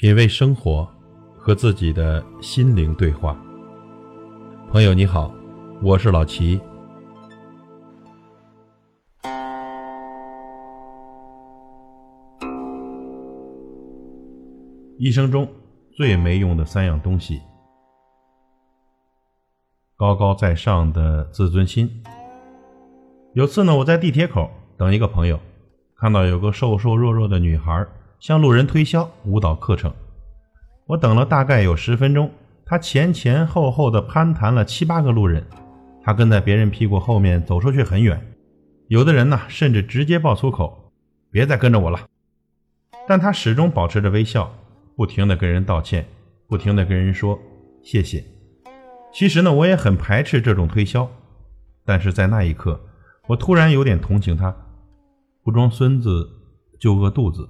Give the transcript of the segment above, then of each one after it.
品味生活，和自己的心灵对话。朋友你好，我是老齐。一生中最没用的三样东西：高高在上的自尊心。有次呢，我在地铁口等一个朋友，看到有个瘦瘦弱弱的女孩。向路人推销舞蹈课程，我等了大概有十分钟，他前前后后的攀谈了七八个路人，他跟在别人屁股后面走出去很远，有的人呢甚至直接爆粗口：“别再跟着我了。”但他始终保持着微笑，不停的跟人道歉，不停的跟人说谢谢。其实呢，我也很排斥这种推销，但是在那一刻，我突然有点同情他，不装孙子就饿肚子。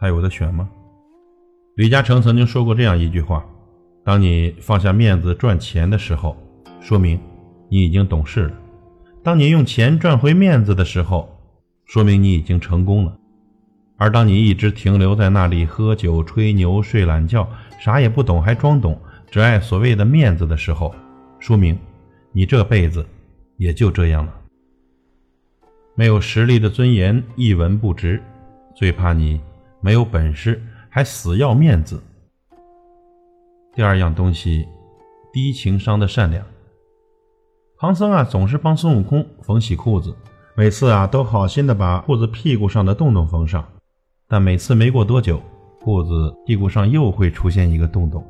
还有的选吗？李嘉诚曾经说过这样一句话：“当你放下面子赚钱的时候，说明你已经懂事了；当你用钱赚回面子的时候，说明你已经成功了；而当你一直停留在那里喝酒、吹牛、睡懒觉，啥也不懂还装懂，只爱所谓的面子的时候，说明你这辈子也就这样了。没有实力的尊严一文不值，最怕你。”没有本事还死要面子。第二样东西，低情商的善良。唐僧啊，总是帮孙悟空缝洗裤子，每次啊都好心的把裤子屁股上的洞洞缝上，但每次没过多久，裤子屁股上又会出现一个洞洞。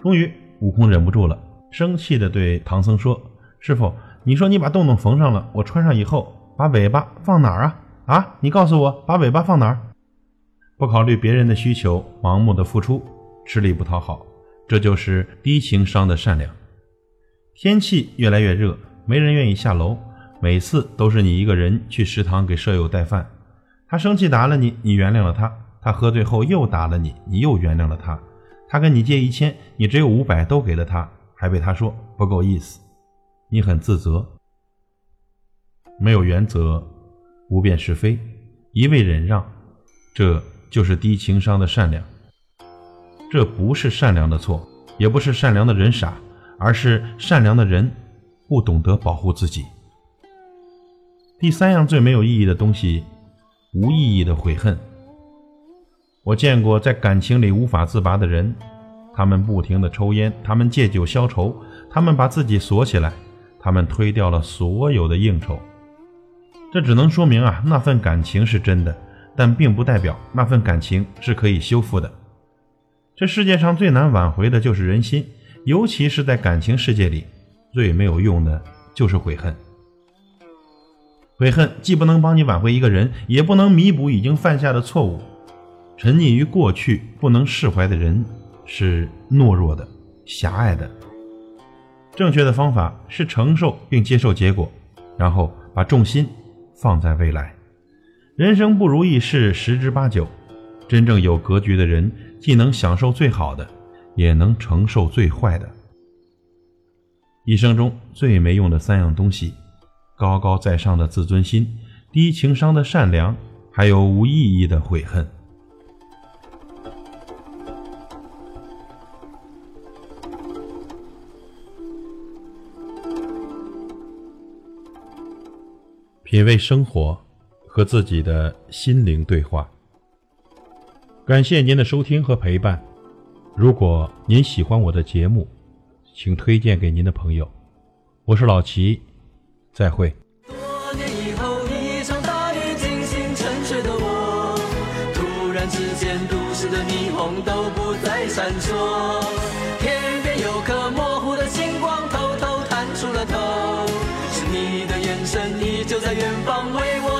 终于，悟空忍不住了，生气的对唐僧说：“师傅，你说你把洞洞缝上了，我穿上以后，把尾巴放哪儿啊？啊，你告诉我，把尾巴放哪儿？”不考虑别人的需求，盲目的付出，吃力不讨好，这就是低情商的善良。天气越来越热，没人愿意下楼，每次都是你一个人去食堂给舍友带饭。他生气打了你，你原谅了他；他喝醉后又打了你，你又原谅了他。他跟你借一千，你只有五百都给了他，还被他说不够意思，你很自责。没有原则，不辨是非，一味忍让，这。就是低情商的善良，这不是善良的错，也不是善良的人傻，而是善良的人不懂得保护自己。第三样最没有意义的东西，无意义的悔恨。我见过在感情里无法自拔的人，他们不停的抽烟，他们借酒消愁，他们把自己锁起来，他们推掉了所有的应酬。这只能说明啊，那份感情是真的。但并不代表那份感情是可以修复的。这世界上最难挽回的就是人心，尤其是在感情世界里，最没有用的就是悔恨。悔恨既不能帮你挽回一个人，也不能弥补已经犯下的错误。沉溺于过去不能释怀的人，是懦弱的、狭隘的。正确的方法是承受并接受结果，然后把重心放在未来。人生不如意事十之八九，真正有格局的人，既能享受最好的，也能承受最坏的。一生中最没用的三样东西：高高在上的自尊心、低情商的善良，还有无意义的悔恨。品味生活。和自己的心灵对话。感谢您的收听和陪伴。如果您喜欢我的节目，请推荐给您的朋友。我是老齐，再会。多年以后，一场大雨惊醒沉睡的我，突然之间，都市的霓虹都不再闪烁，天边有颗模糊的星光偷偷探出了头，是你的眼神依旧在远方为我。